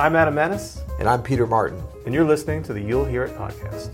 I'm Adam Maness, And I'm Peter Martin. and you're listening to the You'll Hear It podcast.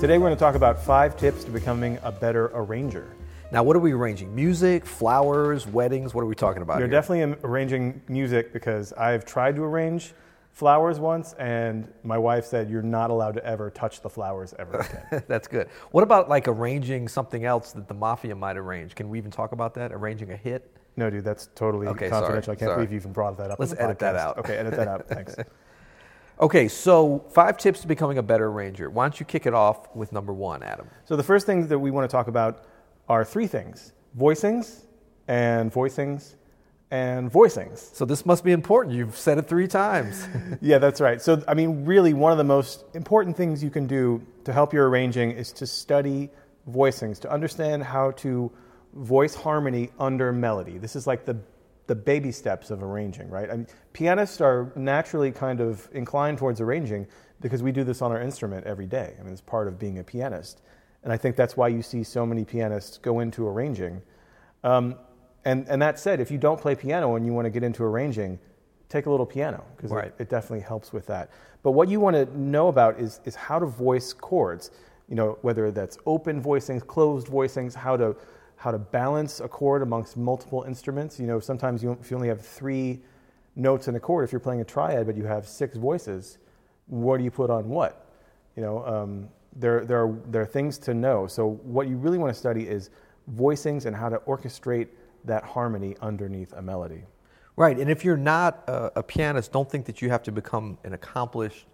Today, we're going to talk about five tips to becoming a better arranger. Now, what are we arranging? Music, flowers, weddings? What are we talking about You're here? definitely arranging music because I've tried to arrange flowers once, and my wife said you're not allowed to ever touch the flowers ever again. That's good. What about like arranging something else that the mafia might arrange? Can we even talk about that? Arranging a hit? no, dude, that's totally Okay, sorry, confidential. I can't sorry. believe you even brought that up. Let's edit that out. Okay, edit that out. Thanks. Okay, so five tips to becoming a better arranger. Why don't you kick it off with number one, Adam? So the first things that we want to talk about are three things: voicings, and voicings, and voicings. So this must be important. You've said it three times. yeah, that's right. So I mean, really, one of the most important things you can do to help your arranging is to study voicings, to understand how to voice harmony under melody. This is like the the baby steps of arranging, right? I mean, pianists are naturally kind of inclined towards arranging because we do this on our instrument every day. I mean, it's part of being a pianist, and I think that's why you see so many pianists go into arranging. Um, and, and that said, if you don't play piano and you want to get into arranging, take a little piano because Right. it, it definitely helps with that. But what you want to know about is, is how to voice chords, you know, whether that's open voicings, closed voicings, how to, how to balance a chord amongst multiple instruments. You know, sometimes you, if you only have three notes in a chord, if you're playing a triad but you have six voices, what do you put on what? You know, um, there, there, are, there are things to know. So what you really want to study is voicings and how to orchestrate that harmony underneath a melody. Right, and if you're not a, a pianist, don't think that you have to become an accomplished,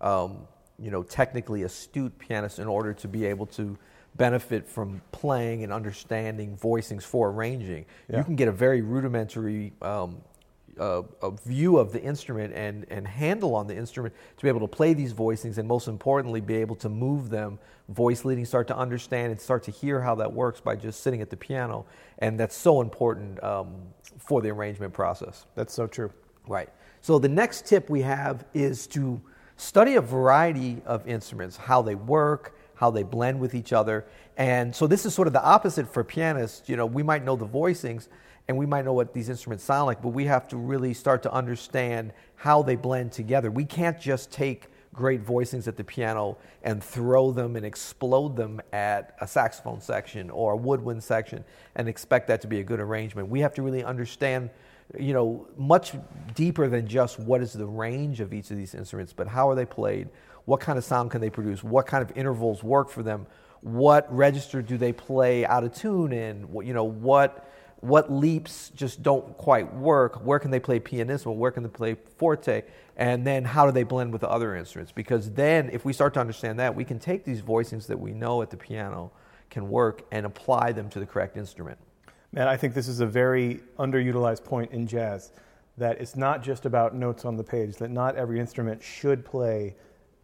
um, you know, technically astute pianist in order to be able to benefit from playing and understanding voicings for arranging. Yeah. You can get a very rudimentary um, uh, a view of the instrument and, and handle on the instrument to be able to play these voicings and most importantly be able to move them voice leading start to understand and start to hear how that works by just sitting at the piano. And that's so important um, for the arrangement process. That's so true. right. So the next tip we have is to study a variety of instruments how they work how they blend with each other. And so this is sort of the opposite for pianists. You know we might know the voicings and we might know what these instruments sound like, but we have to really start to understand how they blend together. We can't just take great voicings at the piano and throw them and explode them at a saxophone section or a woodwind section and expect that to be a good arrangement. We have to really understand, you know, much deeper than just what is the range of each of these instruments, but how are they played? What kind of sound can they produce? What kind of intervals work for them? What register do they play out of tune in? What, you know, what what leaps just don't quite work. Where can they play pianissimo where can they play forte? And then how do they blend with the other instruments? Because then if we start to understand that we can take these voicings that we know at the piano can work and apply them to the correct instrument. Man, I think this is a very underutilized point in jazz that it's not just about notes on the page, that not every instrument should play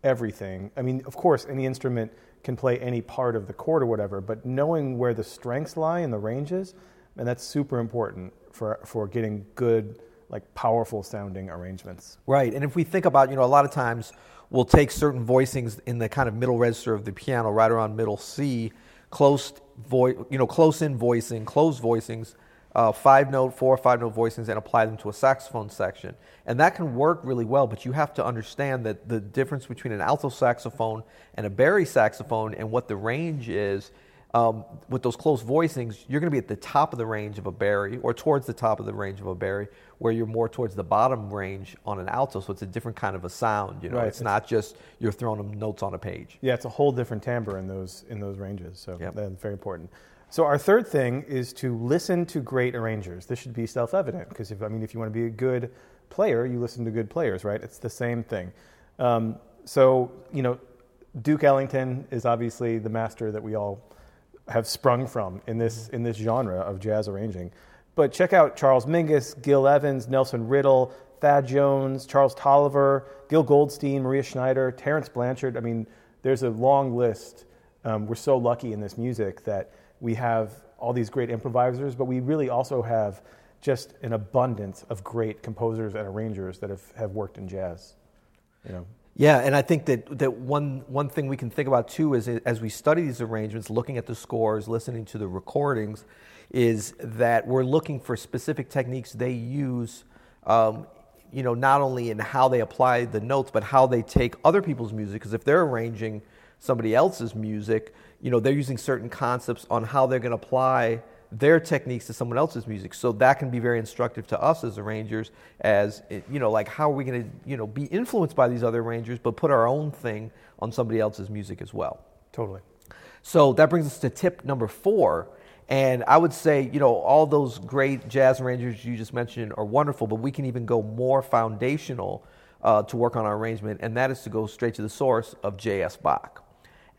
everything. I mean, of course, any instrument can play any part of the chord or whatever, but knowing where the strengths lie and the ranges, and that's super important for, for getting good, like powerful sounding arrangements. Right, and if we think about, you know, a lot of times we'll take certain voicings in the kind of middle register of the piano, right around middle C, close voice, you know, close in voicing, closed voicings, uh, five note, four or five note voicings, and apply them to a saxophone section, and that can work really well. But you have to understand that the difference between an alto saxophone and a bari saxophone, and what the range is. Um, with those close voicings, you're going to be at the top of the range of a bari, or towards the top of the range of a bari, where you're more towards the bottom range on an alto. So it's a different kind of a sound. You know, Right. it's not just you're throwing them notes on a page. Yeah, it's a whole different timbre in those in those ranges. So Yep. that's very important. So our third thing is to listen to great arrangers. This should be self-evident because if I mean if you want to be a good player, you listen to good players, right? It's the same thing. Um, so you know, Duke Ellington is obviously the master that we all have sprung from in this in this genre of jazz arranging. But check out Charles Mingus, Gil Evans, Nelson Riddle, Thad Jones, Charles Tolliver, Gil Goldstein, Maria Schneider, Terence Blanchard. I mean, there's a long list. Um, we're so lucky in this music that we have all these great improvisers, but we really also have just an abundance of great composers and arrangers that have, have worked in jazz. You know, Yeah, and I think that, that one, one thing we can think about too is as we study these arrangements, looking at the scores, listening to the recordings, is that we're looking for specific techniques they use, um, you know, not only in how they apply the notes, but how they take other people's music. Because if they're arranging somebody else's music, you know, they're using certain concepts on how they're going to apply their techniques to someone else's music. So that can be very instructive to us as arrangers as, you know, like how are we going to, you know, be influenced by these other arrangers, but put our own thing on somebody else's music as well. Totally. So that brings us to tip number four. And I would say, you know, all those great jazz arrangers you just mentioned are wonderful, but we can even go more foundational uh, to work on our arrangement, and that is to go straight to the source of J.S. Bach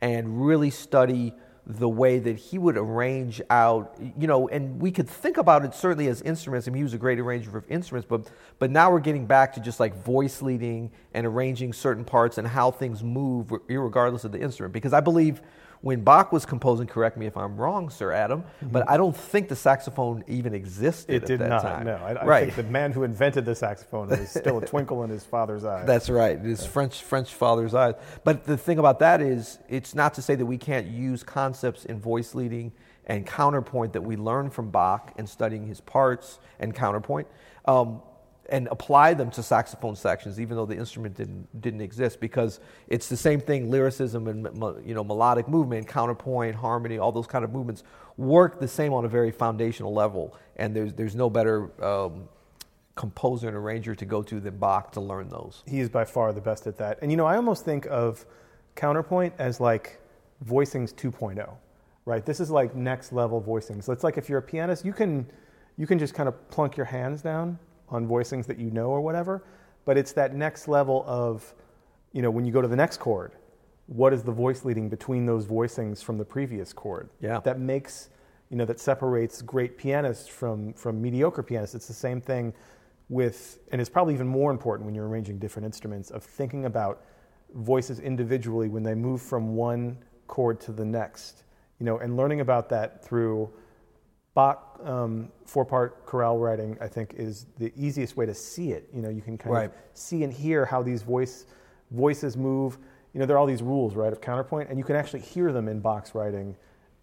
and really study the way that he would arrange out, you know, and we could think about it certainly as instruments. I mean, he was a great arranger of instruments, but but now we're getting back to just like voice leading and arranging certain parts and how things move, regardless of the instrument. Because I believe when Bach was composing, correct me if I'm wrong, Sir Adam, mm-hmm. but I don't think the saxophone even existed it at did that not, time. No, I, I right. think the man who invented the saxophone is still a twinkle in his father's eye. That's right, his French French father's eyes. But the thing about that is, it's not to say that we can't use concepts in voice leading and counterpoint that we learn from Bach and studying his parts and counterpoint. Um, and apply them to saxophone sections, even though the instrument didn't didn't exist, because it's the same thing. Lyricism and you know melodic movement, counterpoint, harmony, all those kind of movements work the same on a very foundational level, and there's there's no better um, composer and arranger to go to than Bach to learn those. He is by far the best at that. And you know, I almost think of counterpoint as like voicings 2.0, right? This is like next level voicings. So it's like if you're a pianist, you can you can just kind of plunk your hands down on voicings that you know or whatever, but it's that next level of, you know, when you go to the next chord, what is the voice leading between those voicings from the previous chord? Yeah. That makes, you know, that separates great pianists from, from mediocre pianists. It's the same thing with, and it's probably even more important when you're arranging different instruments, of thinking about voices individually when they move from one chord to the next, you know, and learning about that through Bach um, four-part chorale writing, I think, is the easiest way to see it. You know, you can kind right. of see and hear how these voice voices move. You know, there are all these rules, right, of counterpoint, and you can actually hear them in Bach's writing.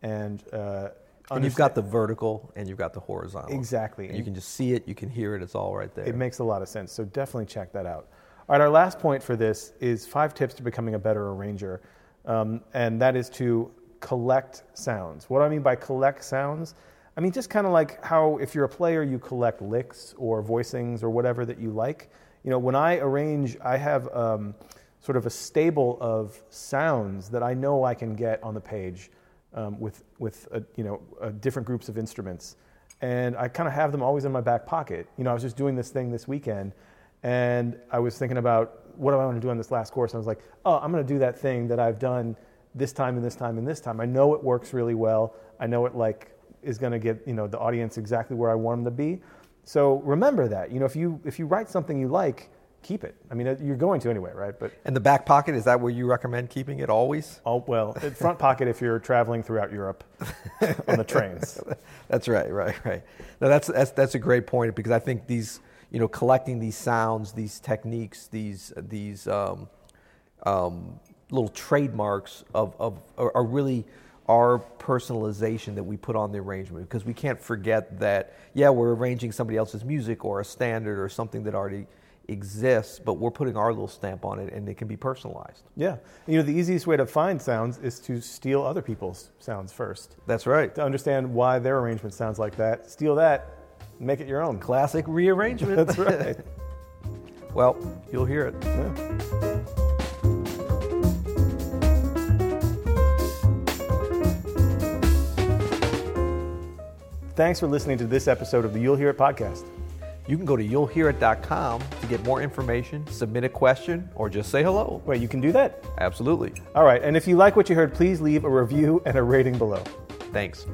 And uh, and you've got the vertical and you've got the horizontal. Exactly. And you can just see it, you can hear it. It's all right there. It makes a lot of sense. So definitely check that out. All right, our last point for this is five tips to becoming a better arranger, um, and that is to collect sounds. What do I mean by collect sounds? I mean, just kind of like how if you're a player, you collect licks or voicings or whatever that you like. You know, when I arrange, I have um, sort of a stable of sounds that I know I can get on the page um, with, with a, you know, different groups of instruments. And I kind of have them always in my back pocket. You know, I was just doing this thing this weekend, and I was thinking about what do I want to do on this last course. And I was like, oh, I'm going to do that thing that I've done this time and this time and this time. I know it works really well. I know it like is going to get you know the audience exactly where I want them to be. So remember that. You know, if you if you write something you like, keep it. I mean, uh, you're going to anyway, right? But and the back pocket is that where you recommend keeping it always? Oh well, front pocket if you're traveling throughout Europe on the trains. that's right, right, right. Now that's that's that's a great point because I think these you know collecting these sounds, these techniques, these these um, um, little trademarks of of are, are really our personalization that we put on the arrangement because we can't forget that yeah we're arranging somebody else's music or a standard or something that already exists but we're putting our little stamp on it and it can be personalized. Yeah. You know the easiest way to find sounds is to steal other people's sounds first. That's right. To understand why their arrangement sounds like that steal that make it your own. Classic rearrangement. That's right. Well you'll hear it. Yeah. Thanks for listening to this episode of the You'll Hear It podcast. You can go to you'llhearit.com to get more information, submit a question, or just say hello. Wait, you can do that? Absolutely. All right, and if you like what you heard, please leave a review and a rating below. Thanks.